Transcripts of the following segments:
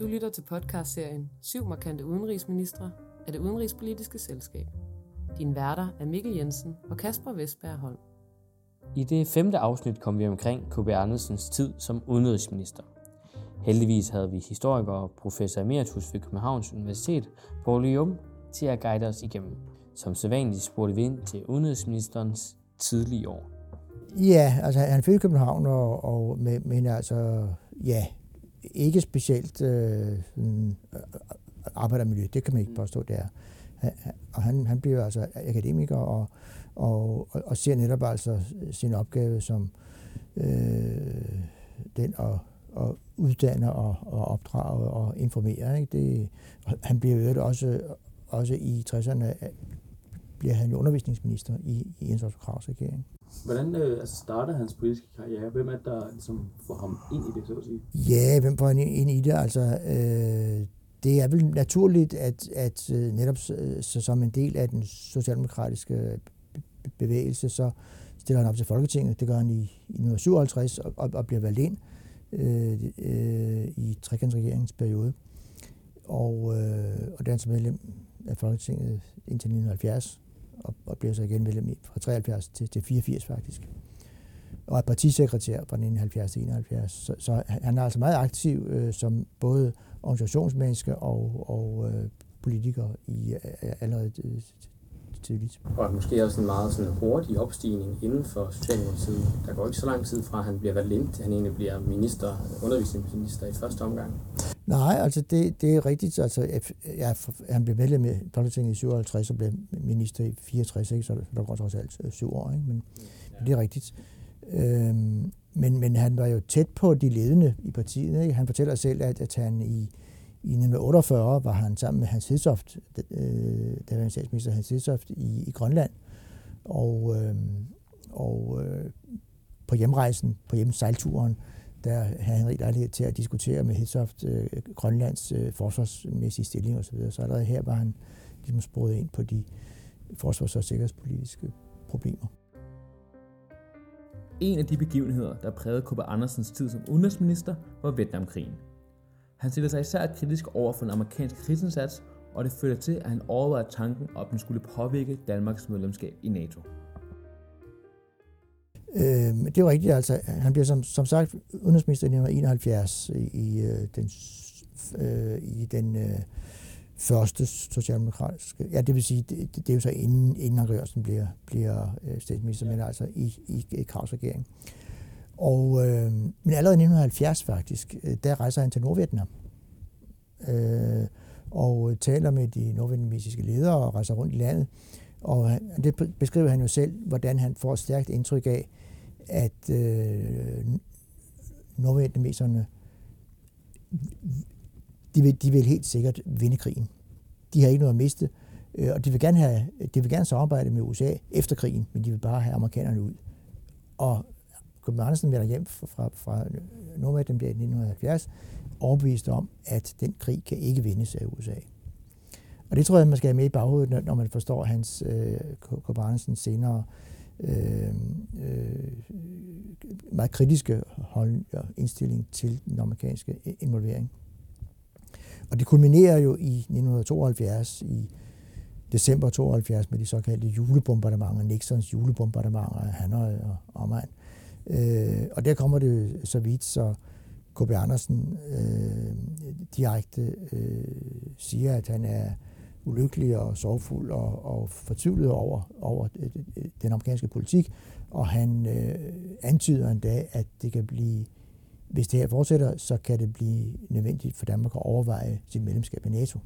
Du lytter til podcastserien Syv markante udenrigsministre af det udenrigspolitiske selskab. Din værter er Mikkel Jensen og Kasper Vestberg Holm. I det femte afsnit kom vi omkring K.B. Andersens tid som udenrigsminister. Heldigvis havde vi historiker og professor emeritus ved Københavns Universitet, Paul Jum, til at guide os igennem. Som sædvanligt spurgte vi ind til udenrigsministerens tidlige år. Ja, altså han fødte i København, og, og med, men altså, ja, ikke specielt øh, sådan, øh, arbejdermiljø, det kan man ikke påstå, det er. Og han, han bliver altså akademiker og, og, og ser netop altså sin opgave som øh, den at, at uddanne og, og opdrage og informere. Ikke? Det, han bliver jo også, også i 60'erne bliver han undervisningsminister i, i Jens Otto Kraus regering. Hvordan øh, altså starter hans politiske karriere? Hvem er det, der ligesom får ham ind i det, så at sige? Ja, hvem får han ind i det? Altså, øh, det er vel naturligt, at, at øh, netop så, så som en del af den socialdemokratiske øh, bevægelse, så stiller han op til Folketinget. Det gør han i, i 1957 og, og, og bliver valgt ind øh, øh, i trekantsregeringens periode. Og, øh, og der er han som medlem af Folketinget indtil 1970 og, og blev så igen medlem fra 73 til, til 84 faktisk. Og er partisekretær fra 1970 til 71. Så, så han er altså meget aktiv øh, som både organisationsmenneske og, og øh, politiker i øh, allerede øh, tidligt. Og måske også en meget sådan hurtig opstigning inden for Socialdemokratiet. Der går ikke så lang tid fra, at han bliver valgt ind, til han egentlig bliver minister, undervisningsminister i første omgang. Nej, altså det, det er rigtigt. Altså, jeg, han blev medlem i Folketinget i 57 og blev minister i 64, ikke? så der går trods alt øh, syv år. Ikke? Men, ja. det er rigtigt. Øhm, men, men han var jo tæt på de ledende i partiet. Ikke? Han fortæller selv, at, at han i i 1948 var han sammen med Hans Hedsoft, øh, var statsminister Hans Hedsoft, i, i Grønland. Og, øh, og øh, på hjemrejsen, på hjemmesejlturen, der havde han rig lejlighed til at diskutere med Hedsoft øh, Grønlands øh, forsvarsmæssige stilling osv. Så, så allerede her var han ligesom sporet ind på de forsvars- og sikkerhedspolitiske problemer. En af de begivenheder, der prægede K.B. Andersens tid som udenrigsminister, var Vietnamkrigen. Han stiller sig især kritisk over for den amerikanske krigsindsats, og det førte til, at han overvejede tanken, om den skulle påvirke Danmarks medlemskab i NATO. Øh, det jo rigtigt, altså han bliver som, som sagt udenrigsminister i 1971 i, øh, den, øh, i den øh, første socialdemokratiske, ja det vil sige, det, det er jo så inden, inden Jørgensen bliver, bliver øh, statsminister, ja. men altså i, i, i Kravs regering. Og, øh, men allerede i 1970 faktisk, øh, der rejser han til Nordvietnam. Øh, og øh, taler med de nordvietnamesiske ledere og rejser rundt i landet. Og han, det beskriver han jo selv, hvordan han får et stærkt indtryk af, at øh, nordvietnameserne, de vil, de vil helt sikkert vinde krigen. De har ikke noget at miste, øh, og de vil, gerne have, de vil gerne samarbejde med USA efter krigen, men de vil bare have amerikanerne ud. Og Kåbe Andersen vender hjem fra, fra Nordvietnam i 1970, overbevist om, at den krig kan ikke vindes af USA. Og det tror jeg, man skal have med i baghovedet, når man forstår hans øh, Kåbe Andersen senere øh, øh, meget kritiske hold, og indstilling til den amerikanske øh, involvering. Og det kulminerer jo i 1972 i december 72 med de såkaldte julebombardementer, Nixons julebombardementer af Hanoi og omegn. Øh, og der kommer det så vidt, så K.B. Andersen øh, direkte øh, siger, at han er ulykkelig og sorgfuld og, og fortvivlet over, over øh, øh, den amerikanske politik, og han øh, antyder endda, at det kan blive, hvis det her fortsætter, så kan det blive nødvendigt for Danmark at overveje sit medlemskab i NATO.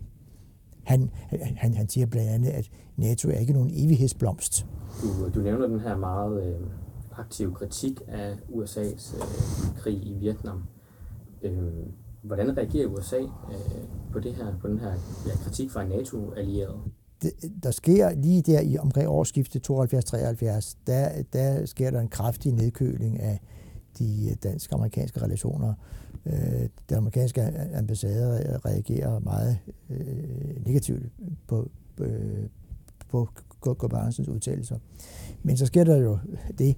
Han, han, han siger blandt andet, at NATO er ikke nogen evighedsblomst. Du, øh, du nævner den her meget øh, aktiv kritik af USA's øh, krig i Vietnam. Øh, hvordan reagerer USA øh, på det her, på den her ja, kritik fra NATO-allierede? der sker lige der i omkring årsskiftet 72-73, der, der sker der en kraftig nedkøling af de dansk-amerikanske relationer. Øh, den amerikanske ambassade reagerer meget øh, negativt på, øh, på K.B. Udtalelser. Men så sker der jo det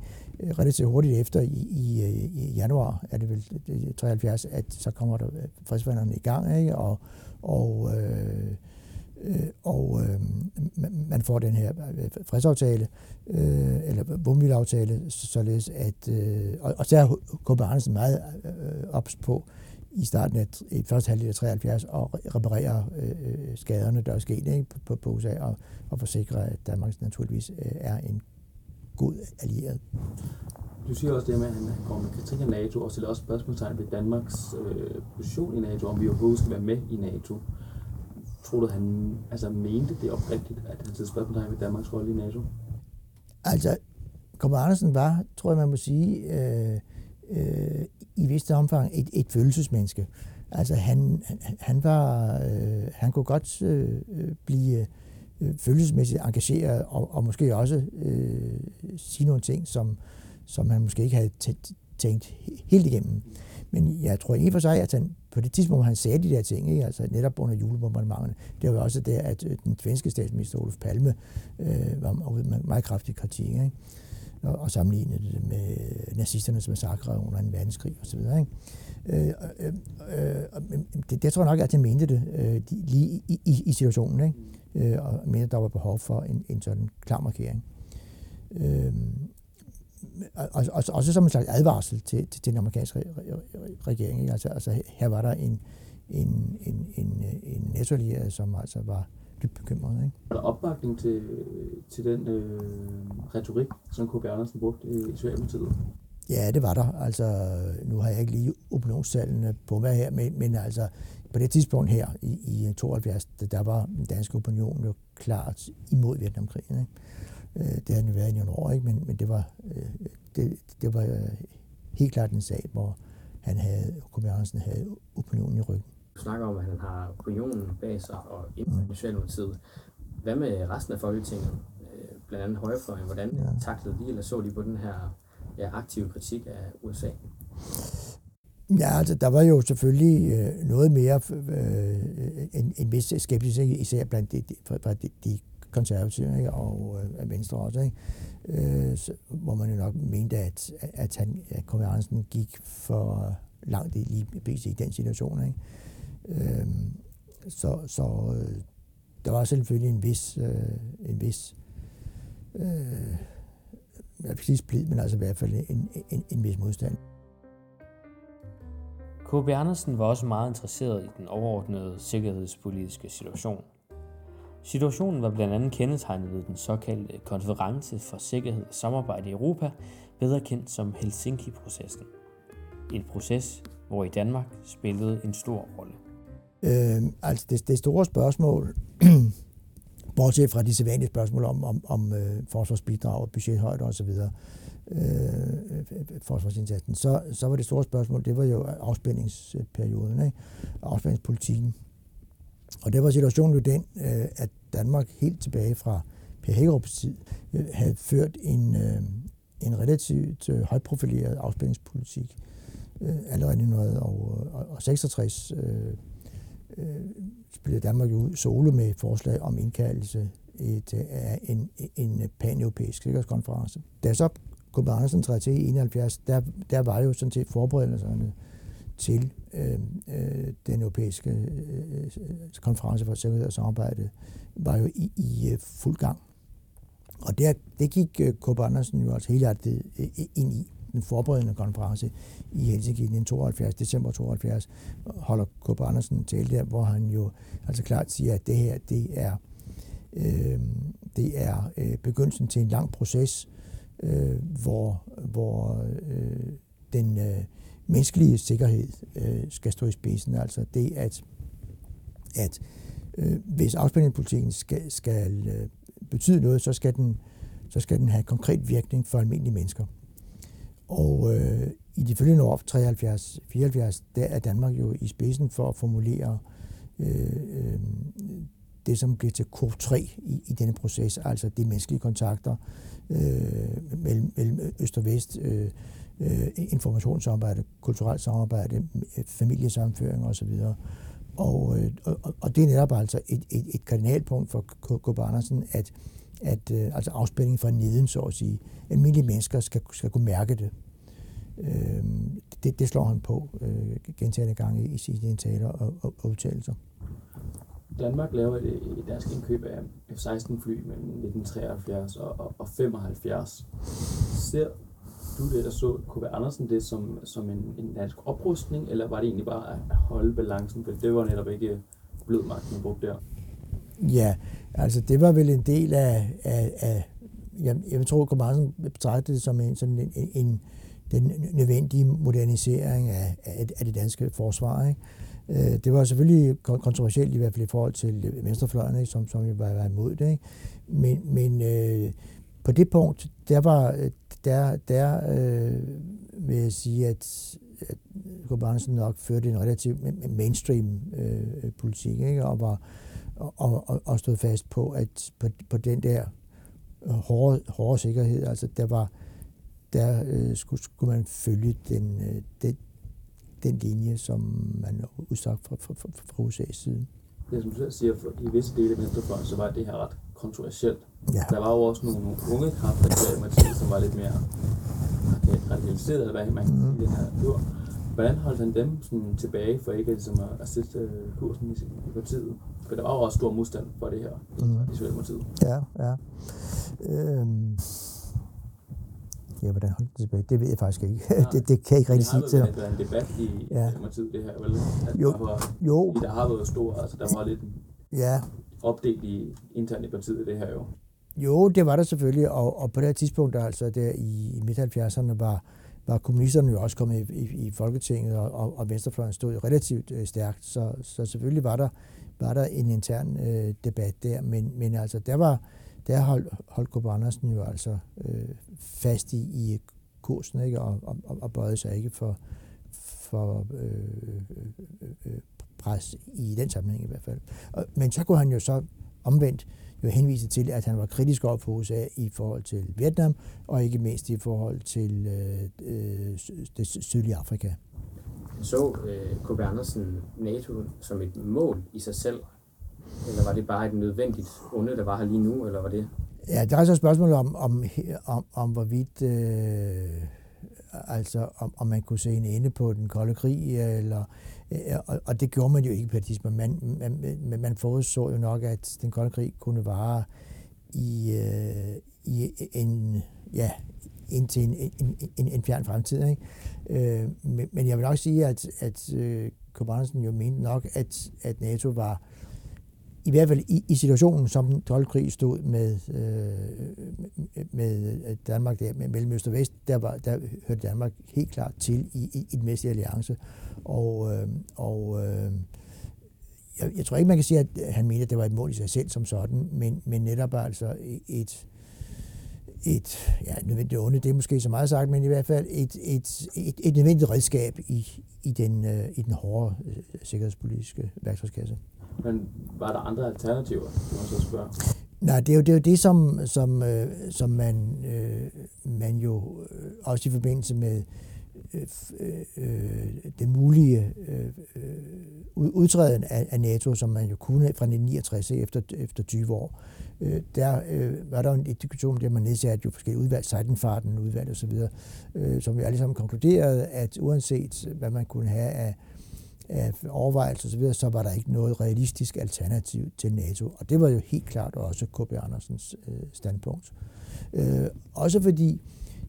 relativt hurtigt efter i, i, i januar, er det vel 73, at så kommer der øh, fredsforhandlerne i gang, ikke? og, og øh, øh, og øh, man får den her øh, fredsaftale, øh, eller våbenhvileaftale, således at, øh, og, og så er K.B. Andersen meget øh, ops på i starten af i første halvdel af 73 og reparere øh, øh, skaderne, der er sket ikke, på, på, på USA, og, og forsikre, at Danmark naturligvis øh, er en god allieret. Du siger også det med, at han går med kritik af NATO, og stiller også spørgsmålstegn ved Danmarks øh, position i NATO, om vi overhovedet skal være med i NATO. Tror du, han altså, mente det oprigtigt, at han stillede spørgsmålstegn ved Danmarks rolle i NATO? Altså, Kommer Andersen var, tror jeg, man må sige, øh, øh, i vist omfang et, et følelsesmenneske. Altså, han, han, han var, øh, han kunne godt øh, blive øh, følelsesmæssigt engageret, og, og måske også øh, sige nogle ting, som, som han måske ikke havde tænkt helt igennem. Men jeg tror i for sig, at han på det tidspunkt, hvor han sagde de der ting, ikke? altså netop under julebombardementerne, det var også der, at øh, den svenske statsminister Olof Palme øh, var ude med meget kraftig kritik, ikke? Og, og sammenlignede det med nazisternes massakre under en verdenskrig osv. Ikke? Øh, øh, øh, det, det tror jeg nok, at han mente det øh, lige i, i, i situationen, ikke? Øh, og mente, der var behov for en, en sådan klar markering. Øh, og, og, også som en slags advarsel til, til, til den amerikanske regering. Ikke? Altså, altså her var der en, en, en, en, en nettoallieret, som altså var dybt bekymret. Ikke? Er der opbakning til, til den øh, retorik, som K.B. Andersen brugte i, i Socialdemokratiet? Ja, det var der. Altså, nu har jeg ikke lige opinionstallene på mig her, men, men altså, på det tidspunkt her i, i 72, der var den danske opinion jo klart imod Vietnamkrigen. Ikke? Øh, det har den været i nogle år, ikke? Men, men det var, øh, det, det var øh, helt klart en sag, hvor han havde. Andersen havde opinionen i ryggen. Du snakker om, at han har opinionen bag sig og inden mm. Hvad med resten af Folketinget? Blandt andet højrefløjen. Hvordan ja. taklede de, eller så de på den her ja, aktive kritik af USA? Ja, altså, der var jo selvfølgelig øh, noget mere øh, øh en, en vis skepsis, især blandt de, de, de, de konservative ikke? og øh, Venstre også, ikke? Øh, så, hvor man jo nok mente, at, at, han, at K. Andersen gik for langt i lige i den situation. Ikke? Øh, så så øh, der var selvfølgelig en vis, øh, en vis øh, jeg vil sige splid, men altså i hvert fald en, en, en vis modstand. K.B. Andersen var også meget interesseret i den overordnede sikkerhedspolitiske situation. Situationen var blandt andet kendetegnet ved den såkaldte konference for sikkerhed og samarbejde i Europa, bedre kendt som Helsinki-processen. En proces, hvor i Danmark spillede en stor rolle. Øh, altså det, det store spørgsmål, bortset fra de sædvanlige spørgsmål om, om, om øh, forsvarsbidrag, budgethøjde osv., øh, øh, forsvarsindsatsen, så, så var det store spørgsmål, det var jo afspændingsperioden, ikke? afspændingspolitikken. Og der var situationen jo den, øh, at Danmark helt tilbage fra Per Hækkerups tid øh, havde ført en, øh, en relativt øh, højprofileret afspændingspolitik. Øh, allerede i 1966 Øh, spillede Danmark ud solo med forslag om indkaldelse af en, en pan-europæisk sikkerhedskonference. Da så K.B. Andersen træder til i 71, der, der var jo sådan set forberedelserne til øh, øh, den europæiske øh, konference for sikkerhed og samarbejde, var jo i, i øh, fuld gang. Og der, det gik øh, Kåbe Andersen jo altså hele hjertet øh, ind i den forberedende konference i Helsinki i 72, december 72, holder K.B. Andersen tale der, hvor han jo altså klart siger, at det her, det er, øh, det er øh, begyndelsen til en lang proces, øh, hvor, hvor øh, den øh, menneskelige sikkerhed øh, skal stå i spidsen. Altså det, at, at øh, hvis afspændingspolitikken skal, skal øh, betyde noget, så skal, den, så skal den have konkret virkning for almindelige mennesker. Og øh, i de følgende år, 73-74, der er Danmark jo i spidsen for at formulere øh, øh, det, som bliver til kort 3 i, i denne proces, altså de menneskelige kontakter øh, mellem, mellem øst og vest, øh, øh, informationssamarbejde, kulturelt samarbejde, familiesamføring osv. Og, øh, og, og det er netop altså et, et, et kardinalpunkt for K. Andersen, at at øh, altså afspænding fra neden, så at sige. Almindelige mennesker skal, skal kunne mærke det. Øh, det, det slår han på øh, gentagende gange i sine taler og, og, og udtalelser. Danmark laver et, et dansk indkøb af F-16 fly mellem 1973 og, og, og 75. Ser du det, der så K.V. Andersen det som, som en, en dansk oprustning, eller var det egentlig bare at holde balancen? For det var netop ikke blød magt, man brugte der. Ja, altså det var vel en del af, af, af jeg, jeg tror, at Andersen betragtede det som en, sådan en, en, en den nødvendige modernisering af, af, af det danske forsvar. Ikke? Øh, det var selvfølgelig kontroversielt, i hvert fald i forhold til venstrefløjen, ikke? Som, som jo var, var imod det. Ikke? Men, men øh, på det punkt, der var, der, der øh, vil jeg sige, at, at Andersen nok førte en relativt mainstream øh, politik, ikke? og var og, og, og stod fast på, at på, på den der hårde, hårde sikkerhed, altså der var, der øh, skulle, skulle man følge den, øh, den, den linje, som man udsagt fra, fra, fra, fra USA's side. Det som du selv siger, for i visse dele af venstrefløjen, så var det her ret kontroversielt. Ja. Der var jo også nogle, nogle unge kræfter i Mathias, som var lidt mere radikaliseret, eller hvad man kan sige, mm. den her tur. Hvordan holdt han dem sådan, tilbage for ikke ligesom, at, at sætte uh, kursen i, i partiet? For der var jo også stor modstand for det her mm. i Socialdemokratiet. Ja, ja. Øhm Ja, hvordan holdt det tilbage? Det ved jeg faktisk ikke. Ja. det, det kan jeg ikke rigtig sige til. Det har været en debat i ja. Demokratiet, det her, vel? At jo. Der, var, jo. Der har været stor, altså der var lidt ja. opdelt i internt i partiet, det her jo. Jo, det var der selvfølgelig, og, og på det tidspunkt, altså der i, i midt-70'erne, var, var kommunisterne jo også kommet i, i, i Folketinget, og, og, og Venstrefløjen stod jo relativt øh, stærkt, så, så selvfølgelig var der, var der en intern øh, debat der, men, men altså der var, der holdt, Holger Andersen jo altså øh, fast i, i kursen, ikke? Og, og, og bøjede sig ikke for, for øh, øh, øh, øh, pres i den sammenhæng i hvert fald. Og, men så kunne han jo så omvendt jo henvise til, at han var kritisk over for USA i forhold til Vietnam, og ikke mindst i forhold til øh, øh, det sydlige Afrika. Så øh, K.B. Andersen NATO som et mål i sig selv, eller var det bare et nødvendigt onde, der var her lige nu, eller var det? Ja, der er så et spørgsmål om, om, om, om hvorvidt, øh, altså om, om man kunne se en ende på den kolde krig, eller, og, og det gjorde man jo ikke på det tidspunkt. Man, man, man forudså jo nok, at den kolde krig kunne vare i, øh, i en, ja, indtil en, en, en, en fjern fremtid. Ikke? Øh, men, men jeg vil nok sige, at, at øh, jo mente nok, at, at NATO var i hvert fald i, i situationen, som den 12. krig stod med, øh, med Danmark der, med Mellemøst og Vest, der, var, der hørte Danmark helt klart til i, i, i den vestlige alliance. Og, øh, og øh, jeg, jeg tror ikke, man kan sige, at han mente, at det var et mål i sig selv som sådan, men, men netop altså et, et, ja, nødvendigt onde, det er måske så meget sagt, men i hvert fald et, et, et, et nødvendigt redskab i, i, den, øh, i den hårde øh, sikkerhedspolitiske værktøjskasse. Men var der andre alternativer, du man så spørge? Nej, det er jo det, er jo det som, som, øh, som man, øh, man jo øh, også i forbindelse med øh, øh, øh den mulige øh, øh, udtræden af, af NATO, som man jo kunne fra 1969 efter, efter 20 år, øh, der øh, var der en diskussion, der man nedsatte jo forskellige udvalg, Seidenfarten udvalg osv., øh, som vi alle sammen konkluderede, at uanset hvad man kunne have af af overvejelser osv., så var der ikke noget realistisk alternativ til NATO. Og det var jo helt klart også K.B. Andersens øh, standpunkt. Øh, også fordi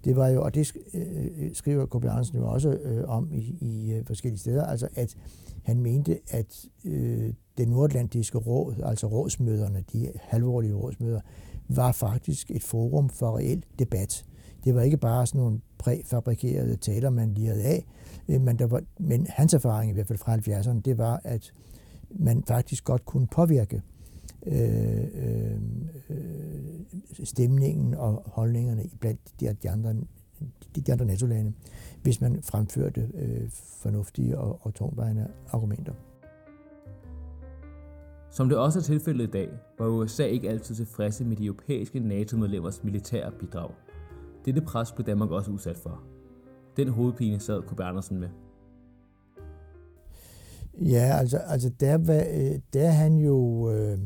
det var jo, og det øh, skriver K.B. Andersen jo også øh, om i, i øh, forskellige steder, altså at han mente, at øh, det nordatlantiske råd, altså rådsmøderne, de halvårlige rådsmøder, var faktisk et forum for reel debat. Det var ikke bare sådan nogle præfabrikerede taler, man lirede af, Øh, men, der var, men hans erfaring, i hvert fald fra 70'erne, det var, at man faktisk godt kunne påvirke øh, øh, øh stemningen og holdningerne blandt de, de andre de, de andre NATO-lande, hvis man fremførte øh, fornuftige og, og tungvejende argumenter. Som det også er tilfældet i dag, var USA ikke altid tilfredse med de europæiske NATO-medlemmers militære bidrag. Dette pres blev Danmark også udsat for. Den hovedpine sad K. Andersen med. Ja, altså, altså der, var, øh, der han jo... Øh,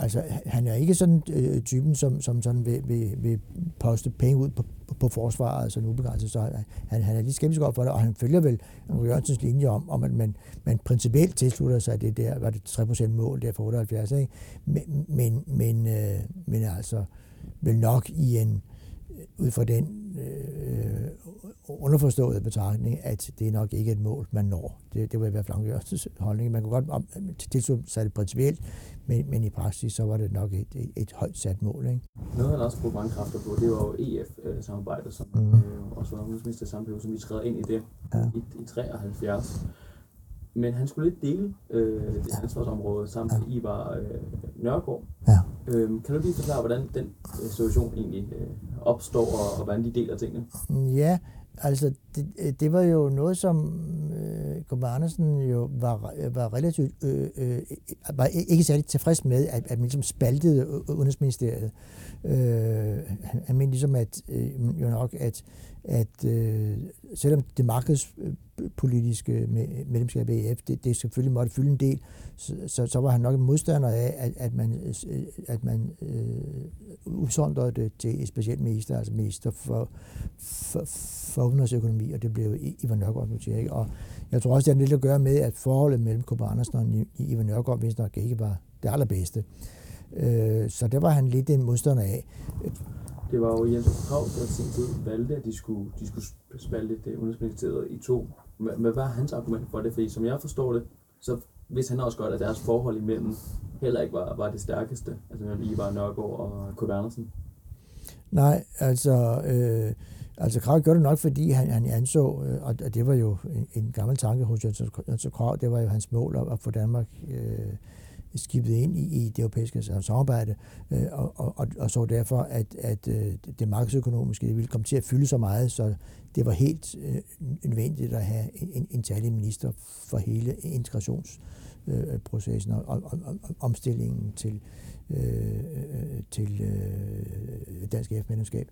Altså, han er ikke sådan øh, typen, som, som sådan vil, vil, vil poste penge ud på, på, på forsvaret, altså, nu begrænset, så han, han er lidt skeptisk over for det, og han følger vel Jørgensens linje om, om at man, man principielt tilslutter sig det der, var det 3% mål der for 78, ikke? Men, men, men, øh, men altså, vel nok i en, ud fra den øh, underforståede betragtning, at det er nok ikke et mål, man når. Det, det var i hvert fald Jørgensens holdning. Man kunne godt om, tilslutte sig det principielt, men, men i praksis så var det nok et, et, et højt sat mål. Ikke? Noget han også brugt mange kræfter på, det var jo EF-samarbejdet, som mm. øh, også var udenrigsminister samme som vi skrev ind i det ja. i, i 73. Men han skulle lidt dele øh, det ansvarsområde sammen med Ivar øh, Nørgaard. Ja. Øhm, kan du lige forklare, hvordan den øh, situation egentlig øh, opstår, og, og hvordan de deler tingene? Ja, altså det, det var jo noget, som øh, Gummer Andersen jo var, var relativt øh, øh, var ikke særlig tilfreds med, at, at man ligesom spaltede Udenrigsministeriet. Øh, han, han mente ligesom, at øh, jo nok, at, at øh, selvom det politiske medlemskab af EF, det, det selvfølgelig måtte fylde en del, så, så, så var han nok en modstander af, at, at man, øh, at man øh, udsondrede det til et specielt minister, altså minister for, for, for udenrigsøkonomi, og det blev Ivan Nørgaard nu ikke? Og jeg tror også, det har lidt at gøre med, at forholdet mellem Kåbe Andersen og Ivan Nørgaard, hvis nok ikke var det allerbedste. Øh, så det var han lidt en modstander af. Det var jo Jens Krav, der sin tid valgte, at de skulle, de skulle spalte det udenrigsministeriet i to. Men hvad var hans argument for det? Fordi som jeg forstår det, så vidste han også godt, at deres forhold imellem heller ikke var, var det stærkeste. Altså mellem Ivar Nørgaard og Kurt Andersen. Nej, altså... Øh, Altså Krav gjorde det nok, fordi han, han anså, øh, og det var jo en, en gammel tanke hos Jens Krav, det var jo hans mål at, at få Danmark øh, skibet ind i, i det europæiske samarbejde, øh, og, og, og så derfor, at, at øh, det markedsøkonomiske det ville komme til at fylde så meget, så det var helt øh, nødvendigt at have en, en særlig minister for hele integrationsprocessen øh, og, og, og, og omstillingen til, øh, øh til øh, dansk F-medlemskab.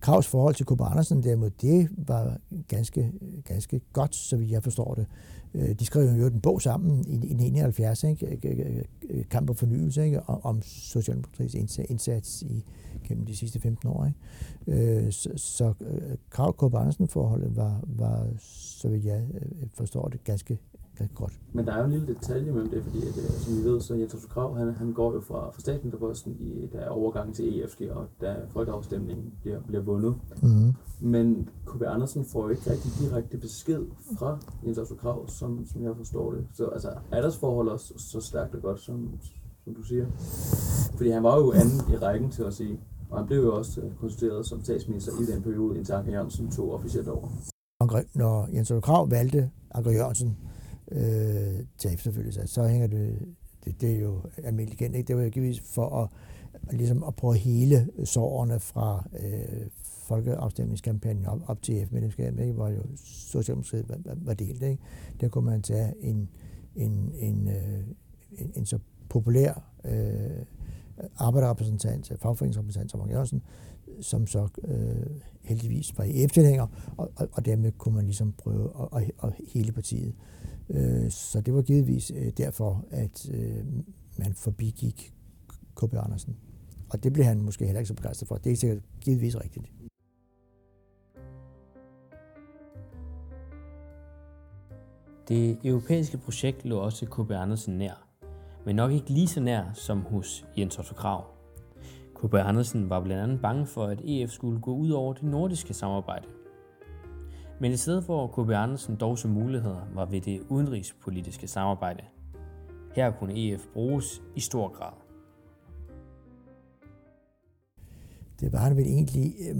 Kravs forhold til Kåbe Andersen derimod, det var ganske, ganske godt, så vidt jeg forstår det. Øh, de skrev jo en bog sammen i 1971, ikke? Kamp og fornyelse, ikke? om Socialdemokratiets indsats i, gennem de sidste 15 år. Ikke? Øh, så, så øh, Krav Kåbe Andersen-forholdet var, var, så vidt jeg forstår det, ganske, ganske godt. Men der er jo en lille detalje med det, fordi at, som vi ved, så Jens Otto Krav, han, han går jo fra, fra statsministerposten i der overgangen til EFG, og da folkeafstemningen bliver, bliver vundet. Mm-hmm. Men KB Andersen får jo ikke rigtig direkte besked fra Jens Otto Krav, som, som jeg forstår det. Så altså, er deres forhold også så stærkt og godt, som, som du siger? Fordi han var jo anden i rækken til at sige, og han blev jo også øh, konstitueret som statsminister i den periode, indtil Anker Jørgensen tog officielt over. Når Jens Otto Krav valgte Anker Jørgensen øh, til efterfølgelse, så hænger det, det, det er jo almindeligt igen, ikke? det var jo givetvis for at, ligesom at prøve hele sårene fra øh, folkeafstemningskampagnen op, op til F-medlemskabet, ikke? hvor jo Socialdemokratiet var, var delt. Ikke? Der kunne man tage en, en, en, øh, en, en så populær øh, arbejderrepræsentant, fagforeningsrepræsentant som Jørgensen, som så øh, heldigvis var i efterhænger, og, og, og dermed kunne man ligesom prøve at, at, at hele partiet. Øh, så det var givetvis øh, derfor, at øh, man forbigik K.B. Andersen. Og det blev han måske heller ikke så begejstret for. Det er sikkert givetvis rigtigt. Det europæiske projekt lå også K.B. Andersen nær, men nok ikke lige så nær som hos Jens Otto Krav. K.B. Andersen var blandt andet bange for, at EF skulle gå ud over det nordiske samarbejde. Men i stedet for K.B. Andersen dog som muligheder var ved det udenrigspolitiske samarbejde. Her kunne EF bruges i stor grad. Det var han vel egentlig, øh,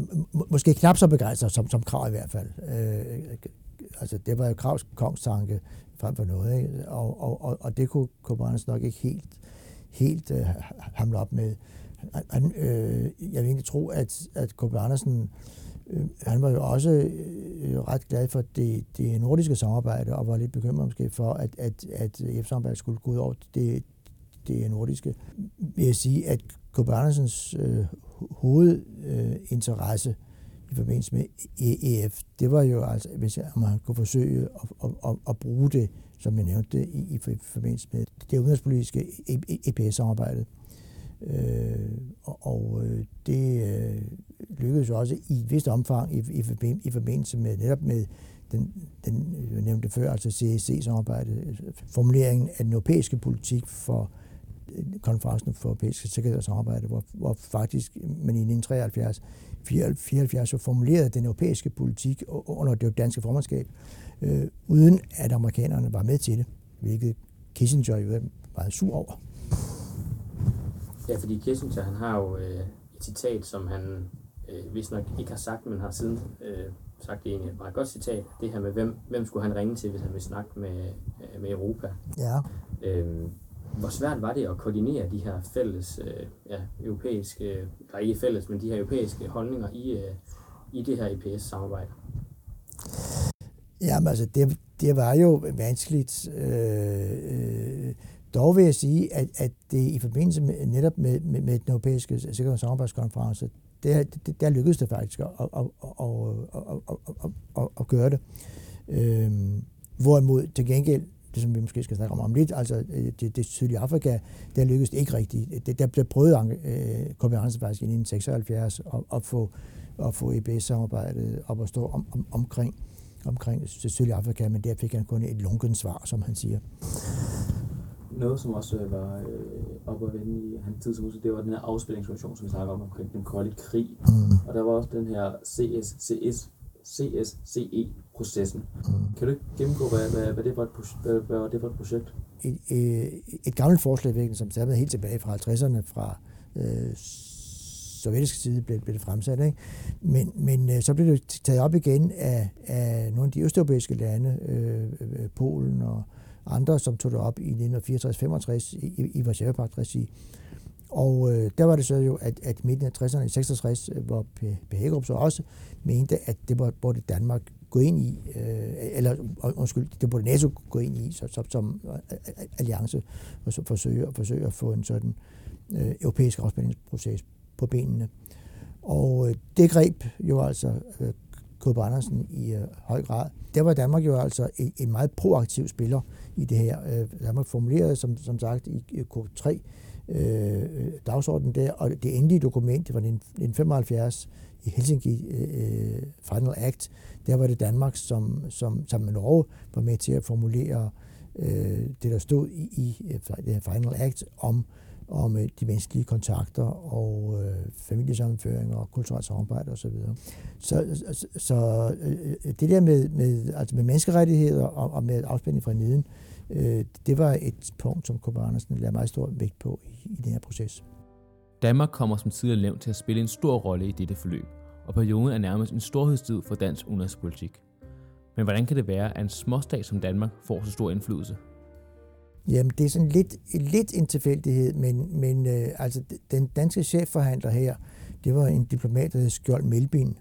måske knap så begejstret som, som Krav i hvert fald. Øh, altså det var jo Kravs kongstanke frem for noget, ikke? Og, og, og, og det kunne K.B. Andersen nok ikke helt, helt øh, hamle op med. Han, øh, jeg vil egentlig tro, at, at K.B. Andersen øh, Øh, han var jo også øh, øh, ret glad for det, det nordiske samarbejde, og var lidt bekymret måske for, at, at, at EF-samarbejdet skulle gå ud over det, det nordiske. Vil jeg sige, at K.B. Andersens øh, hovedinteresse øh, i forbindelse med EF, det var jo altså, hvis man kunne forsøge at, at, at, at bruge det, som jeg nævnte, i, i forbindelse med det udenrigspolitiske EPS-samarbejde. Øh, og og øh, det øh, lykkedes også i et vist omfang i, i, i forbindelse med netop med den, den øh, jeg nævnte før, altså CSC-samarbejde, altså formuleringen af den europæiske politik for øh, konferencen for europæisk sikkerhed og samarbejde, hvor, hvor faktisk man i 1973 74 jo formulerede den europæiske politik under det danske formandskab, øh, uden at amerikanerne var med til det, hvilket Kissinger jo var meget sur over. Ja, fordi Kissinger han har jo øh, et citat, som han øh, vist nok ikke har sagt, men har siden øh, sagt det egentlig et meget godt citat. Det her med, hvem, hvem skulle han ringe til, hvis han ville snakke med, øh, med Europa? Ja. Øhm, hvor svært var det at koordinere de her fælles, øh, ja, europæiske, eller ikke fælles, men de her europæiske holdninger i, øh, i det her EPS-samarbejde? Jamen altså, det, det var jo vanskeligt. Øh, øh, dog vil jeg sige, at, at det i forbindelse med, netop med, med, med den europæiske sikkerheds- og samarbejdskonference, der, der lykkedes det faktisk at, at, at, at, at, at, at, at gøre det. Øhm, hvorimod til gengæld, det som vi måske skal snakke om om lidt, altså øh, det, det sydlige Afrika, der lykkedes det ikke rigtigt. Det, der blev prøvet øh, konferencen faktisk i 1976 at, at få, at få EBS-samarbejdet op at stå om, om, omkring, omkring det sydlige Afrika, men der fik han kun et lunken svar, som han siger. Noget, som også var øh, op og vende i hans tid som musik, det var den her afspillingssituation, som vi snakker om omkring den kolde krig. Mm. Og der var også den her CSCS, CSCE-processen. Mm. Kan du ikke gennemgå, hvad, hvad, hvad, det var et, hvad, hvad var det for et projekt? Et, et, et gammelt forslag, som stadig helt tilbage fra 50'erne, fra øh, sovjetiske side blev, blev det fremsat. Ikke? Men, men øh, så blev det taget op igen af, af nogle af de østeuropæiske lande, øh, øh Polen og andre, som tog det op i 1964-65 i, i Varsava-pagt-regi. Og øh, der var det så jo, at, at midten af 60'erne i 66, øh, hvor P. Hækkerup så også mente, at det var, burde Danmark gå ind i, øh, eller øh, undskyld, det burde NATO gå ind i så, så, som øh, alliance og så forsøge, forsøge at få en sådan øh, europæisk afspændingsproces på benene. Og øh, det greb jo altså øh, K. Andersen i øh, høj grad. Der var Danmark jo altså en, en meget proaktiv spiller i det her. Øh, Danmark formulerede, som, som sagt, i K3 øh, dagsordenen der, og det endelige dokument, det var 1975 i Helsinki øh, øh, Final Act, der var det Danmark, som, som sammen med Norge var med til at formulere øh, det, der stod i, i øh, det her Final Act om om øh, de menneskelige kontakter og øh, familiesammenføring og kulturelt samarbejde osv. Så, så, så øh, det der med, med, altså med menneskerettigheder og, og med afspænding fra neden, øh, det var et punkt, som Kåre Andersen lagde meget stor vægt på i, i den her proces. Danmark kommer som tidligere nævnt til at spille en stor rolle i dette forløb, og perioden er nærmest en storhedstid for dansk udenrigspolitik. Men hvordan kan det være, at en småstat som Danmark får så stor indflydelse? Jamen, det er sådan lidt, lidt en tilfældighed, men, men øh, altså, den danske chefforhandler her, det var en diplomat, der hed Skjold Melbin,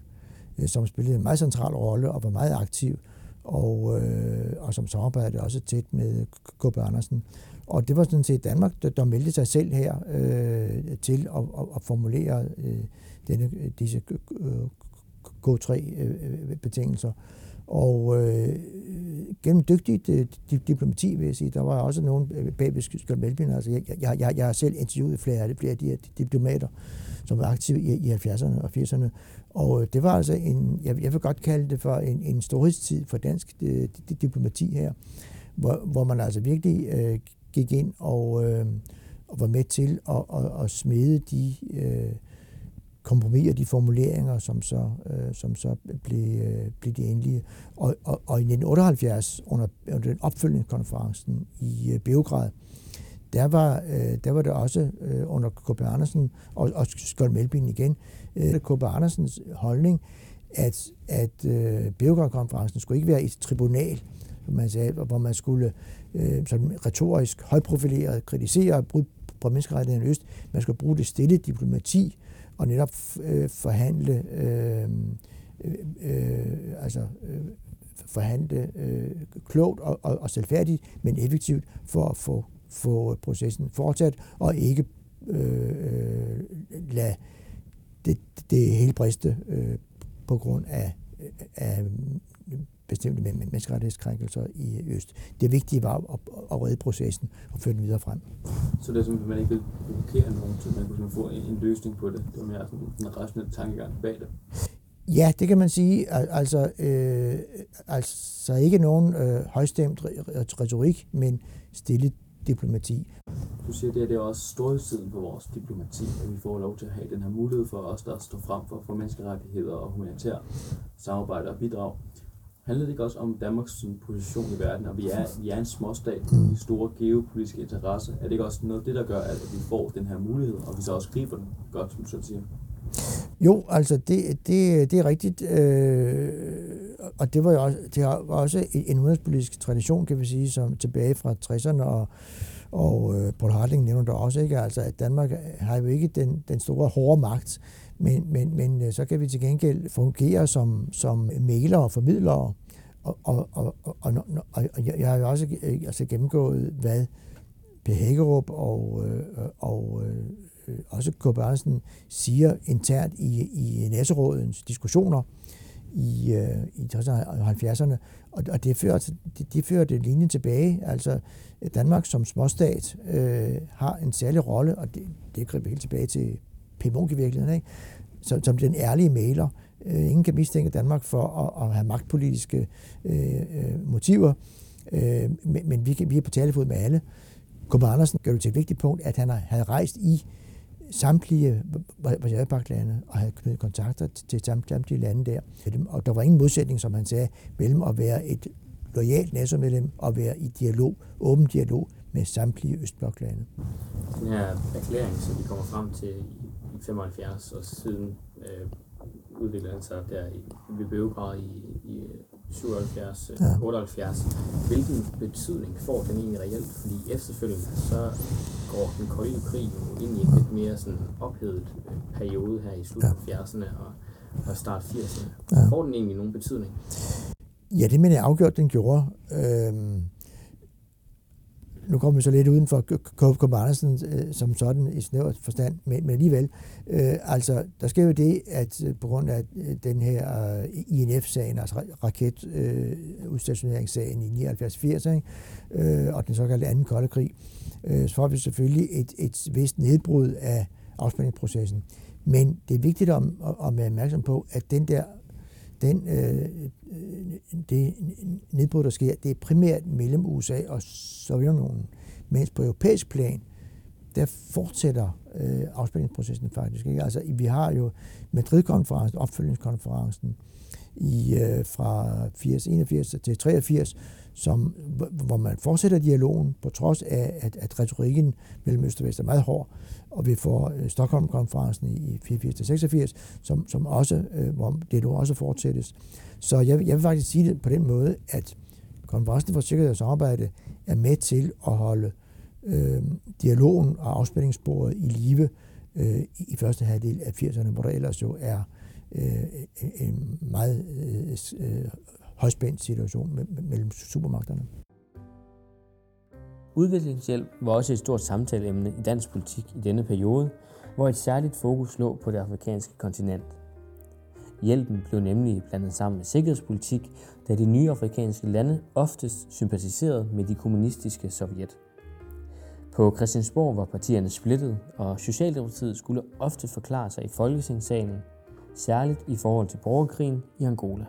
øh, som spillede en meget central rolle og var meget aktiv, og, øh, og som samarbejdede også tæt med K.B. Andersen. Og det var sådan set Danmark, der, der meldte sig selv her øh, til at, at, at formulere øh, denne, disse K3-betingelser. Øh, og øh, gennem dygtigt øh, diplomati, vil jeg sige, der var også nogen bag bagved Skjold altså jeg, jeg, jeg, jeg har selv interviewet flere af, det, flere af de her diplomater, som var aktive i, i 70'erne og 80'erne, og øh, det var altså en, jeg, jeg vil godt kalde det for en, en storhedstid for dansk øh, diplomati her, hvor, hvor man altså virkelig øh, gik ind og, øh, og var med til at, at, at smede de øh, kompromiser, de formuleringer, som så, øh, som så blev, øh, blev de endelige. Og, og, og i 1978, under, under den opfølgningskonferencen i øh, Beograd, der var, øh, der var det også øh, under K.B. Andersen og, og Skjold Melbin igen, øh, K.B. Andersens holdning, at, at øh, Beograd-konferencen skulle ikke være et tribunal, som man sagde, hvor man skulle øh, sådan retorisk højprofileret kritisere brud på menneskerettighederne i Øst. Man skulle bruge det stille diplomati og netop øh, forhandle, øh, øh, øh, altså øh, forhandle øh, klogt og, og, og selvfærdigt, men effektivt for at få, få processen fortsat, og ikke øh, øh lade det, det hele briste øh, på grund af, af bestemte menneskerettighedskrænkelser i Øst. Det vigtige var at, at redde processen og føre den videre frem. Så det er simpelthen, man ikke vil provokere nogen, så man kunne få en, en løsning på det. Det var mere sådan en rationel tankegang bag det. Ja, det kan man sige. Altså, øh, altså ikke nogen øh, højstemt retorik, men stille diplomati. Du siger, det, at det er også storhedstiden på vores diplomati, at vi får lov til at have den her mulighed for os, der står frem for, for menneskerettigheder og humanitær samarbejde og bidrag. Handler det ikke også om Danmarks position i verden, og vi er, vi er en småstat med store geopolitiske interesser? Er det ikke også noget af det, der gør, at vi får den her mulighed, og vi så også griber den godt, som du siger? Jo, altså det, det, det er rigtigt, øh, og det var jo også, det var også en udenrigspolitisk tradition, kan vi sige, som tilbage fra 60'erne, og, og øh, Paul Hartling nævner der også, ikke? Altså, at Danmark har jo ikke den, den store hårde magt, men, men, men øh, så kan vi til gengæld fungere som, som mælere og formidlere, og, og, og, og, og, og jeg har jo også øh, altså, gennemgået, hvad P. Hækkerup og, øh, og øh, også K. Børnsen siger internt i, i Næserådens diskussioner i, øh, i 70'erne, og, og det fører, det, det fører det linjen tilbage. Altså Danmark som småstat øh, har en særlig rolle, og det, det griber helt tilbage til P. I virkeligheden, ikke? Som, som den ærlige maler. Øh, ingen kan mistænke Danmark for at, at have magtpolitiske øh, øh motiver, øh, men, men vi, kan, vi er på talefod med alle. Kummer Andersen gør det til et vigtigt punkt, at han havde rejst i samtlige Vajadbak-lande og havde knyttet kontakter til samtlige lande der. Og der var ingen modsætning, som han sagde, mellem at være et lojalt NATO-medlem og være i dialog, åben dialog med samtlige Østbloklande. Den her erklæring, som vi kommer frem til i 75 og siden øh, udvikler han sig der i, ved Bøvegrad i, i 77, ja. 78. Hvilken betydning får den egentlig reelt? Fordi efterfølgende så går den kolde krig jo ind i en lidt mere sådan ophedet øh, periode her i slut ja. 70'erne og, og start 80'erne. Ja. Får den egentlig nogen betydning? Ja, det mener jeg afgjort, den gjorde. Øhm, nu kommer vi så lidt uden for K.K. Andersen øh, som sådan i snævert forstand, men, men alligevel, øh, altså, der sker jo det, at øh, på grund af øh, den her øh, INF-sagen, altså raketudstationeringssagen øh, i 79-80, øh, og den såkaldte anden kolde krig, øh, så får vi selvfølgelig et, et vist nedbrud af afspændingsprocessen. Men det er vigtigt at, at være opmærksom på, at den der den, øh, øh, det nedbrud, der sker, det er primært mellem USA og Sovjetunionen. Mens på europæisk plan, der fortsætter øh, afspændingsprocessen faktisk. Ikke? Altså, vi har jo Madrid-konferencen, opfølgningskonferencen, i, øh, fra 80, 81 til 83, som, hvor man fortsætter dialogen, på trods af, at, at retorikken mellem Øst og Vest er meget hård, og vi får øh, Stockholm-konferencen i 84-86, som, som også, øh, hvor det nu også fortsættes. Så jeg, jeg vil faktisk sige det på den måde, at konferencen for sikkerhed og samarbejde er med til at holde øh, dialogen og afspændingssporet i live øh, i første halvdel af 80'erne, hvor der ellers jo er øh, en meget øh, øh højspændt situation mellem supermagterne. Udviklingshjælp var også et stort samtaleemne i dansk politik i denne periode, hvor et særligt fokus lå på det afrikanske kontinent. Hjælpen blev nemlig blandet sammen med sikkerhedspolitik, da de nye afrikanske lande oftest sympatiserede med de kommunistiske Sovjet. På Christiansborg var partierne splittet, og Socialdemokratiet skulle ofte forklare sig i Folketingssalen, særligt i forhold til borgerkrigen i Angola.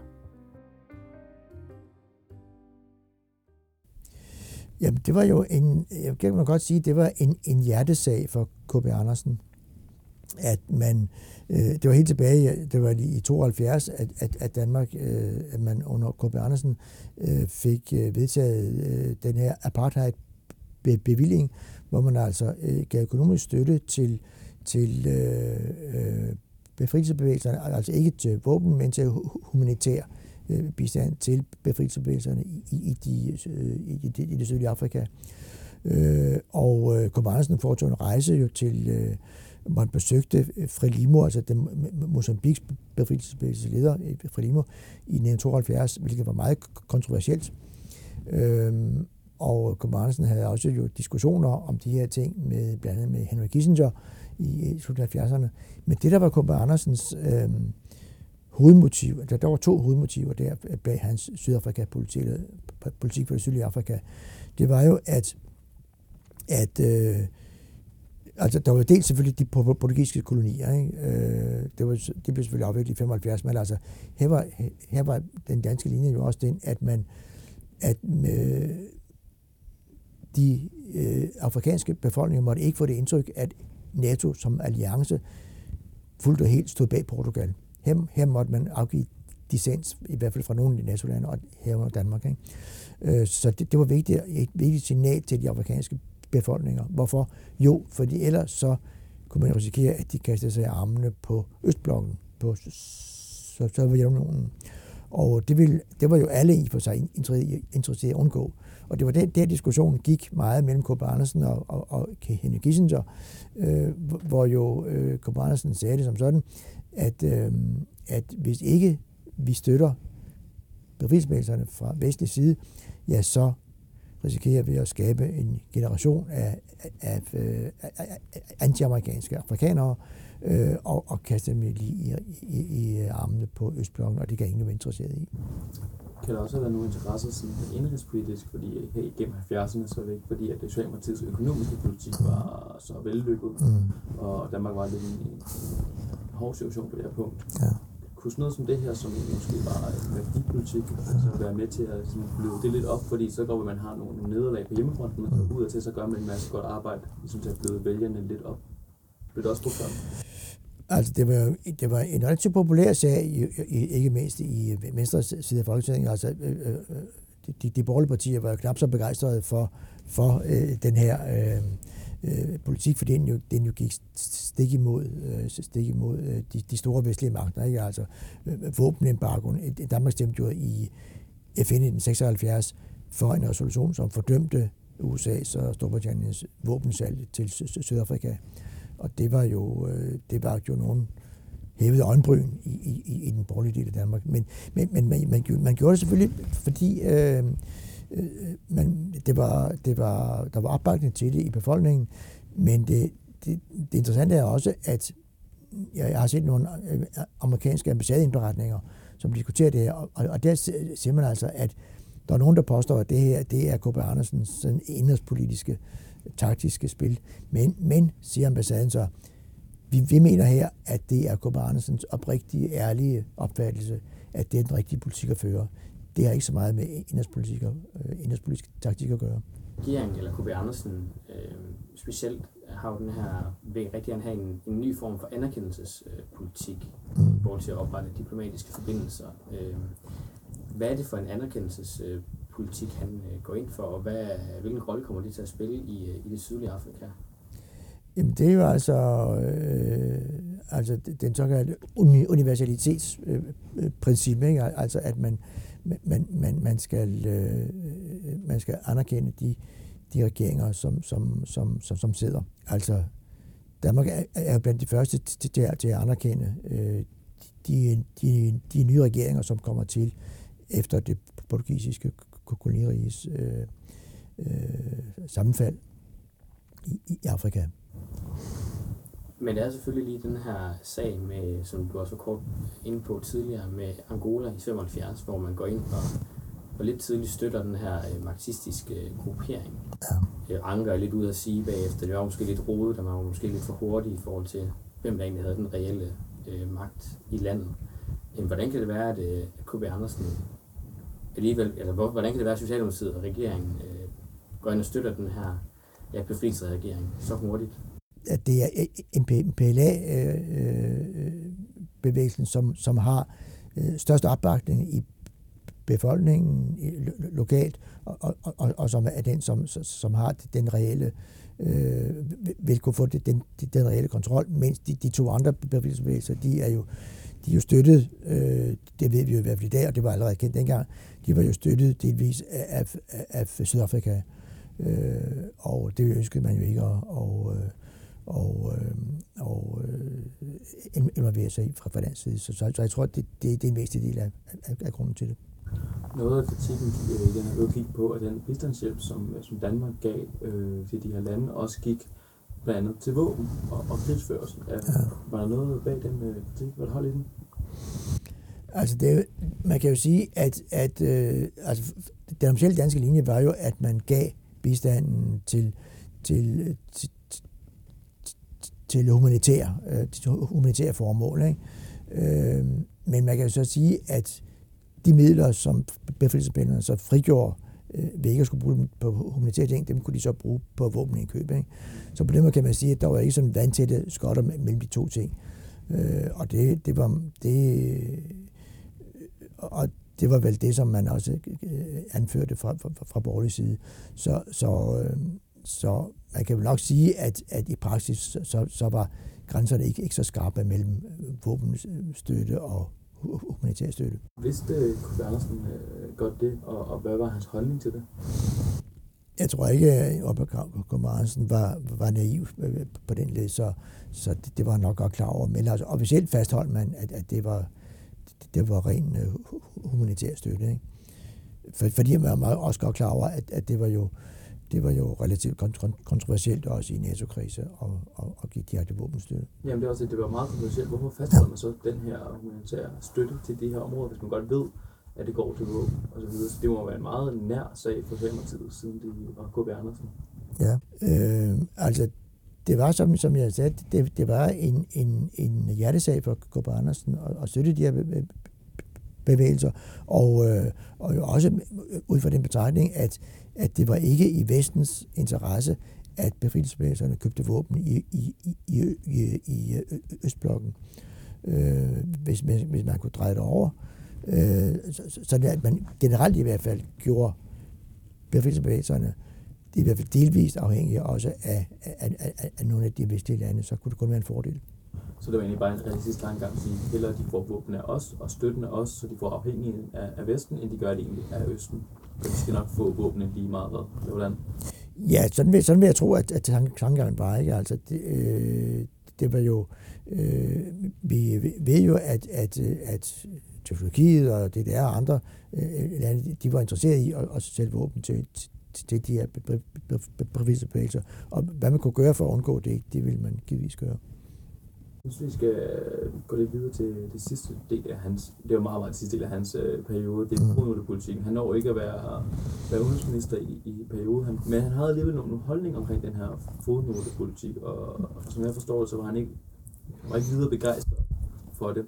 Jamen, det var jo en, jeg kan man godt sige, det var en, en hjertesag for K.B. Andersen, at man, øh, det var helt tilbage, det var i 72, at, at, at Danmark, øh, at man under K.B. Andersen øh, fik øh, vedtaget øh, den her apartheid-bevilling, hvor man altså øh, gav økonomisk støtte til, til øh, øh, befrielsesbevægelserne, altså ikke til våben, men til humanitær øh, bistand til befrielsesbevægelserne i, i, de, øh, i, det, i det sydlige Afrika. Øh, og øh, Andersen foretog en rejse jo til, øh, hvor besøgte øh, Frelimo, altså den Mozambiks befrielsesbevægelsesleder øh, Frelimo i 1972, hvilket var meget kontroversielt. Øh, og Andersen havde også jo diskussioner om de her ting med blandt andet med Henry Kissinger i, slutningen af 70'erne. Men det, der var K. Andersens øh, hovedmotiv, der, der var to hovedmotiver der bag hans Sydafrika-politik politik for det sydlige Afrika, det var jo, at, at øh, Altså, der var dels selvfølgelig de portugisiske kolonier, ikke? Øh, det, var, det blev selvfølgelig afviklet i 75, men altså, her var, her var den danske linje jo også den, at man, at øh, de øh, afrikanske befolkninger måtte ikke få det indtryk, at NATO som alliance fuldt og helt stod bag Portugal. Her, her måtte man afgive dissens, i hvert fald fra nogle af de NATO-lande, og herunder Danmark. Ikke? Øh, så det, det var vigtigt, et vigtigt signal til de afrikanske befolkninger. Hvorfor? Jo, fordi ellers så kunne man risikere, at de kastede sig i armene på Østblokken, på Sovjetunionen. Og det, ville, det var jo alle i for sig interesseret at undgå. Og det var der, der diskussionen gik meget mellem K. Andersen og, og, og Henry Kissinger, øh, hvor jo øh, K. Andersen sagde det som sådan, at, øh, at hvis ikke vi støtter befrielsesbevægelserne fra vestlig side, ja, så risikerer vi at skabe en generation af, af, af, af anti-amerikanske afrikanere øh, og, og kaste dem lige i, i, i armene på Østblokken, og det kan ingen være interesseret i. Kan der også have været nogle interesser sådan indrigspolitisk, fordi her igennem 70'erne, så er det ikke fordi, at Socialdemokratiets økonomiske politik var så vellykket, mm. og Danmark var lidt i en hård situation på det her punkt. Ja kunne sådan noget som det her, som måske var værdipolitik, altså være med til at sådan, bløde det lidt op, fordi så går man har nogle, nederlag på hjemmefronten, man ud af til, så gør man en masse godt arbejde, ligesom til at bløde vælgerne lidt op. Blev det også brugt Altså, det var, det var en relativt populær sag, ikke mindst i øh, venstre side af Folketinget. Altså, øh, øh, øh de, de borgerlige partier var jo knap så begejstrede for, for øh, den her øh, øh, politik, for den jo, den jo gik stik imod, øh, stik imod øh, de, de store vestlige magter. Ikke? Altså øh, våbenembargoen. Danmark stemte jo i FN i 1976 for en resolution, som fordømte USA's og Storbritanniens våbensalg til Sydafrika. Og det var jo, øh, det var jo nogen hævede øjenbryn i, i, i den borgerlige del af Danmark. Men, men, men man, man, man gjorde det selvfølgelig, fordi øh, øh, man, det var, det var, der var opbakning til det i befolkningen, men det, det, det interessante er også, at jeg har set nogle øh, amerikanske ambassadeindberetninger, som diskuterer det her, og, og der ser man altså, at der er nogen, der påstår, at det her det er K.B. Andersens sådan indrigspolitiske, taktiske spil. Men, men, siger ambassaden så, vi, vi mener her, at det er K.B. Andersens oprigtige, ærlige opfattelse, at det er den rigtige politik at føre det har ikke så meget med indrigspolitik øh, indrigspolitisk taktik at gøre. Regeringen eller KB Andersen øh, specielt har den her, vil rigtig gerne have en, en ny form for anerkendelsespolitik øh, mm. forhold til at oprette diplomatiske forbindelser. Øh, hvad er det for en anerkendelsespolitik, han øh, går ind for, og hvad, hvilken rolle kommer det til at spille i, øh, i det sydlige Afrika? Jamen det er jo altså, øh, altså den såkaldte universalitetsprincip, øh, ikke? altså at man, man, man, man, skal, øh, man skal anerkende de, de regeringer, som, som, som, som, som sidder. Altså, Danmark er, er blandt de første til, til, til at anerkende øh, de, de, de nye regeringer, som kommer til efter det portugisiske koloniriges øh, øh, sammenfald i, i Afrika. Men det er selvfølgelig lige den her sag, med, som du også var kort inde på tidligere, med Angola i 75, hvor man går ind og, og lidt tidligt støtter den her øh, marxistiske gruppering. Ja. Øh, Anker er lidt ud at sige bagefter, det var måske lidt rodet, der var måske lidt for hurtigt i forhold til, hvem der egentlig havde den reelle øh, magt i landet. Men hvordan kan det være, at, øh, K.B. Andersen alligevel, altså, eller hvordan kan det være, at Socialdemokratiet og regeringen øh, går ind og støtter den her ja, befrielsesregering så hurtigt? at det er MPLA-bevægelsen, øh, øh, som, som har øh, størst opbakning i befolkningen lokalt, og, og, og, og som er den, som, som har den reelle øh, vil kunne få den, den, den reelle kontrol, mens de, de to andre bevægelser, de er jo de jo støttet, øh, det ved vi jo i hvert fald i dag, og det var allerede kendt dengang, de var jo støttet delvis af, af, af Sydafrika, øh, og det ønskede man jo ikke at, og, og, og øh, øh involvere sig i fra, fra den side. Så, så, så jeg tror, det, det, det er en væsentlig del af, af, af grunden til det. Noget af kritikken i den her gik på, at den bistandshjælp, som, som Danmark gav øh, til de her lande, også gik blandt andet til våben og, og krigsførelse. Ja. Var der noget bag den øh, kritik? Var der hold i den? Altså, det, man kan jo sige, at, at øh, altså, den officielle danske linje var jo, at man gav bistanden til, til, til, til humanitære, øh, til humanitære formål. Ikke? Øh, men man kan jo så sige, at de midler, som befrielsespengene så frigjorde øh, ved ikke at skulle bruge dem på humanitære ting, dem kunne de så bruge på våbenindkøb. Ikke? Så på den måde kan man sige, at der var ikke sådan vandtætte skotter mellem de to ting. Øh, og det, det var det, øh, og det var vel det, som man også øh, anførte fra, fra, fra borgerlig side. Så, så, øh, så man kan vel nok sige, at, at i praksis så, så var grænserne ikke, ikke så skarpe mellem våbenstøtte og humanitær støtte. Vidste Kurt Andersen øh, godt det, og, og hvad var hans holdning til det? Jeg tror ikke, at Kurt Andersen var, var naiv på den led, så, så det, det var han nok godt klar over. Men altså, officielt fastholdt man, at, at det var det var ren uh, humanitær støtte. Ikke? For, fordi man var også godt klar over, at, at det var jo det var jo relativt kontroversielt også i NATO-krise at, at, at give direkte våbenstøtte. Jamen det er også det var meget kontroversielt. Hvorfor fastholder man så den her humanitære støtte til de her områder, hvis man godt ved, at det går til våben og så videre. Så det må være en meget nær sag for Socialdemokratiet, siden det var K.B. Andersen. Ja, øh, altså det var, som, som jeg sagde, det, det var en, en, en hjertesag for K.B. Andersen at, at støtte de her bevægelser, og, øh, og også ud fra den betragtning, at, at det var ikke i vestens interesse, at befrielsesbevægelserne købte våben i, i, i, i, i øh, Østblokken. Øh, hvis, hvis man kunne dreje det over. Øh, så, så at man generelt i hvert fald gjorde befrielsesbevægelserne det er i hvert fald delvist afhængige også af, af, af, af nogle af de vestlige lande, så kunne det kun være en fordel. Så det var egentlig bare en realistisk tankegang at sige, hellere de får våben af os og støtten af os, så de får afhængighed af, af Vesten, end de gør det egentlig af Østen. Skal nok få våbne lige meget hvad. Hvordan? Ja, sådan vil, sådan vil jeg tro, at, at tankegangen var. Ikke? Altså, det, øh, det var jo... Øh, vi ved jo, at, at, at Tyrkiet og DDR og andre øh, lande, de var interesseret i at, at sælge våben til, til de her bevægelser. Og hvad man kunne gøre for at undgå det, det ville man givetvis gøre. Hvis vi skal gå lidt videre til det sidste del af hans, det jo meget, meget sidste del af hans øh, periode, det er fodnotepolitikken. Han når ikke at være, være udenrigsminister i, i perioden, han, men han havde alligevel nogle, nogle holdninger omkring den her fodnotepolitik, og, og som jeg forstår det, så var han ikke, var ikke videre begejstret for det.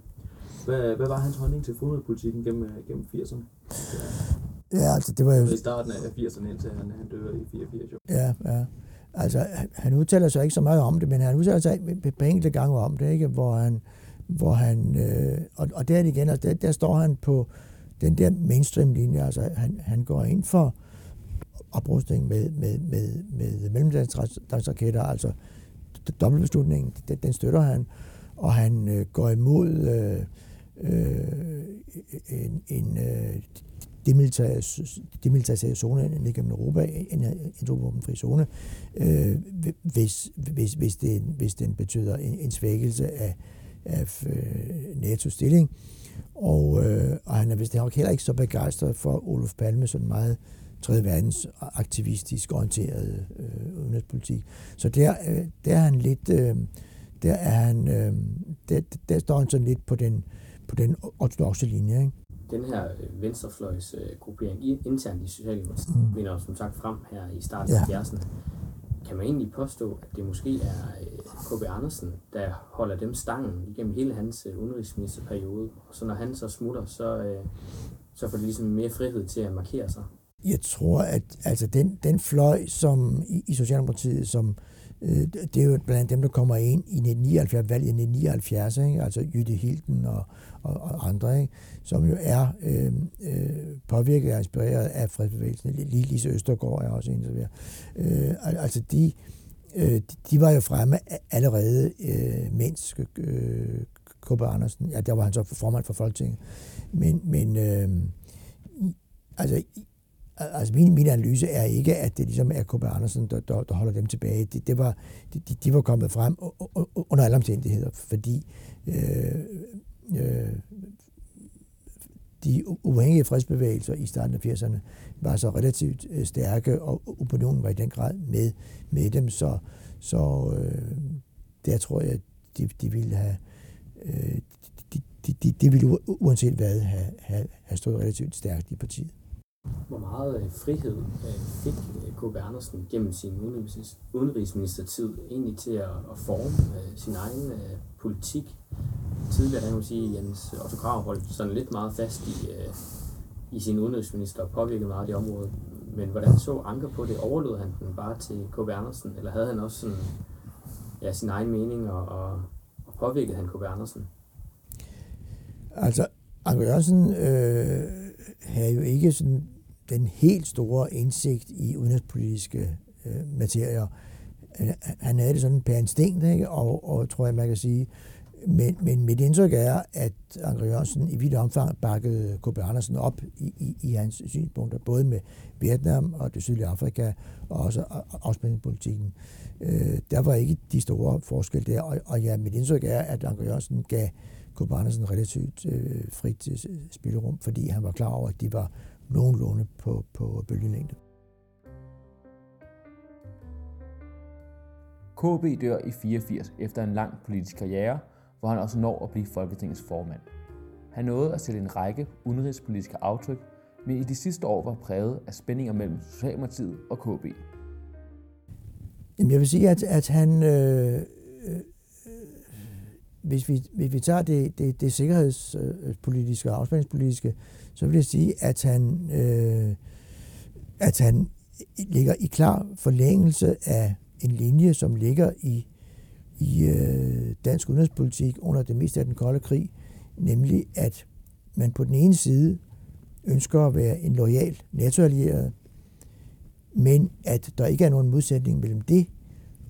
Hvad, hvad var hans holdning til fodnotepolitikken gennem, gennem 80'erne? Ja, altså det var jo... I starten af 80'erne, indtil han, han dør i 84. Jo. Ja, ja. Altså, han udtaler sig ikke så meget om det, men han udtaler sig på enkelte gange om det, ikke? hvor han, hvor han øh, og, og der igen, altså der, der står han på den der mainstream-linje, altså han, han går ind for oprustning med, med, med, med mellemlandsraketter, altså dobbeltbeslutningen, den, den støtter han, og han øh, går imod øh, øh, en, en øh, demilitariseret zone ned gennem Europa, en atomvåbenfri zone, øh, hvis, hvis, hvis, det, hvis den betyder en, en svækkelse af, af øh, NATO's stilling. Og, øh, og han er vist nok heller ikke så begejstret for Olof Palme, sådan meget 3. verdens aktivistisk orienteret øh, udenrigspolitik. Så der, øh, der er han lidt, øh, der er han, øh, der, der står han sådan lidt på den, på den ortodoxe linje, ikke? Den her øh, venstrefløjs øh, gruppering internt i Socialdemokratiet mm. vinder som sagt frem her i starten ja. af 70'erne. Kan man egentlig påstå, at det måske er øh, K.B. Andersen, der holder dem stangen igennem hele hans udenrigsministerperiode, og så når han så smutter, så, så får de ligesom mere frihed til at markere sig? Jeg tror, at altså den, den fløj som i, i Socialdemokratiet, som øh, det er jo blandt dem, der kommer ind i 1979, valget i 1979, ikke? altså Jytte Hilden og, og, og andre, ikke? Som jo er øh, øh, påvirket og inspireret af fredsbevægelsen. Lige Lise Østergaard er også en, der øh, Altså de, øh, de var jo fremme allerede, øh, mens øh, K.B. Andersen, ja, der var han så formand for Folketinget, men, men øh, altså altså min, min analyse er ikke, at det ligesom er K.B. Andersen, der, der, der holder dem tilbage. Det, det var, de, de var kommet frem under alle omstændigheder, fordi øh, øh, de uafhængige fredsbevægelser i starten af 80'erne var så relativt øh, stærke, og opinionen var i den grad med, med dem, så, så øh, der tror jeg, de, de ville have øh, de, de, de, de ville uanset hvad have, have, have stået relativt stærkt i partiet. Hvor meget øh, frihed øh, fik øh, K.B. Andersen gennem sin udenrigsministertid egentlig til at, forme sin egen politik? Tidligere, kan man sige, Jens Otto Krav holdt sådan lidt meget fast i, i sin udenrigsminister og påvirkede meget det område. Men hvordan så Anker på det? Overlod han den bare til K.B. Andersen, eller havde han også sådan, ja, sin egen mening, og, og, og påvirkede han K.B. Andersen? Altså, Anker Jørgensen øh, havde jo ikke sådan den helt store indsigt i udenrigspolitiske øh, materier. Han havde det sådan per instinkt, ikke? Og, og tror jeg, man kan sige, men, men mit indtryk er, at Anker Jørgensen i vidt omfang bakkede K.B. Andersen op i, i, i hans synspunkter, både med Vietnam og det sydlige Afrika, og også afspændingspolitikken. Øh, der var ikke de store forskelle der, og, og ja, mit indtryk er, at Anker Jørgensen gav K.B. Andersen relativt øh, frit øh, spillerum, fordi han var klar over, at de var nogenlunde på, på bølgelængde. KB dør i 84 efter en lang politisk karriere, hvor han også når at blive Folketingets formand. Han nåede at sætte en række udenrigspolitiske aftryk, men i de sidste år var præget af spændinger mellem Socialdemokratiet og KB. Jamen jeg vil sige, at, at han, øh, øh, hvis, vi, hvis vi tager det, det, det sikkerhedspolitiske øh, og afspændingspolitiske, så vil jeg sige, at han, øh, at han ligger i klar forlængelse af en linje, som ligger i i øh, dansk udenrigspolitik under det meste af den kolde krig, nemlig at man på den ene side ønsker at være en lojal NATO-allieret, men at der ikke er nogen modsætning mellem det,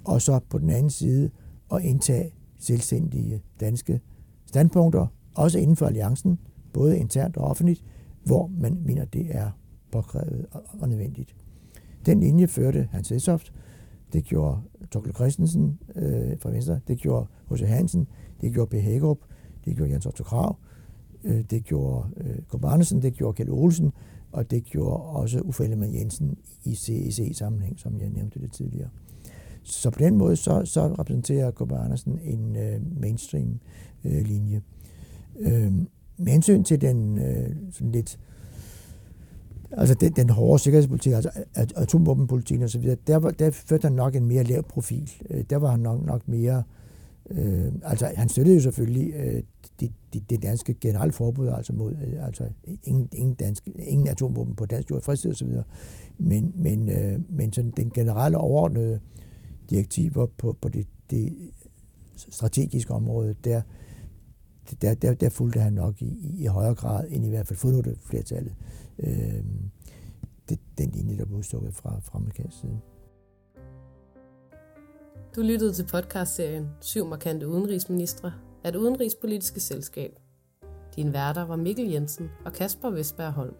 og så på den anden side at indtage selvstændige danske standpunkter, også inden for alliancen, både internt og offentligt, hvor man mener, det er påkrævet og nødvendigt. Den linje førte Hans Hedsoft, det gjorde Torkel Christensen øh, fra Venstre, det gjorde H.C. Hansen, det gjorde P. Hækkerup, det gjorde Jens Otto Krav, øh, det gjorde øh, Kåre Andersen, det gjorde Kjell Olsen, og det gjorde også Uffe Ellemann Jensen i CEC-sammenhæng, som jeg nævnte det tidligere. Så på den måde, så, så repræsenterer K.B. Andersen en øh, mainstream-linje. Øh, øh, med hensyn til den øh, sådan lidt altså den, den hårde sikkerhedspolitik, altså atomvåbenpolitikken osv., der, var, der førte han nok en mere lav profil. Øh, der var han nok, nok mere... Øh, altså han støttede jo selvfølgelig øh, det, de, de danske generelle forbud, altså mod øh, altså ingen, ingen, dansk, ingen atomvåben på dansk jord, fristed osv., men, men, øh, men sådan den generelle overordnede direktiver på, på det, det strategiske område, der, der, der, der fulgte han nok i, i, i højere grad end i hvert fald fodnote flertallet øh, det, den linje, der blev udstukket fra, fra amerikansk side. Du lyttede til podcastserien Syv markante udenrigsministre af det udenrigspolitiske selskab. Din værter var Mikkel Jensen og Kasper Vestberg Holm.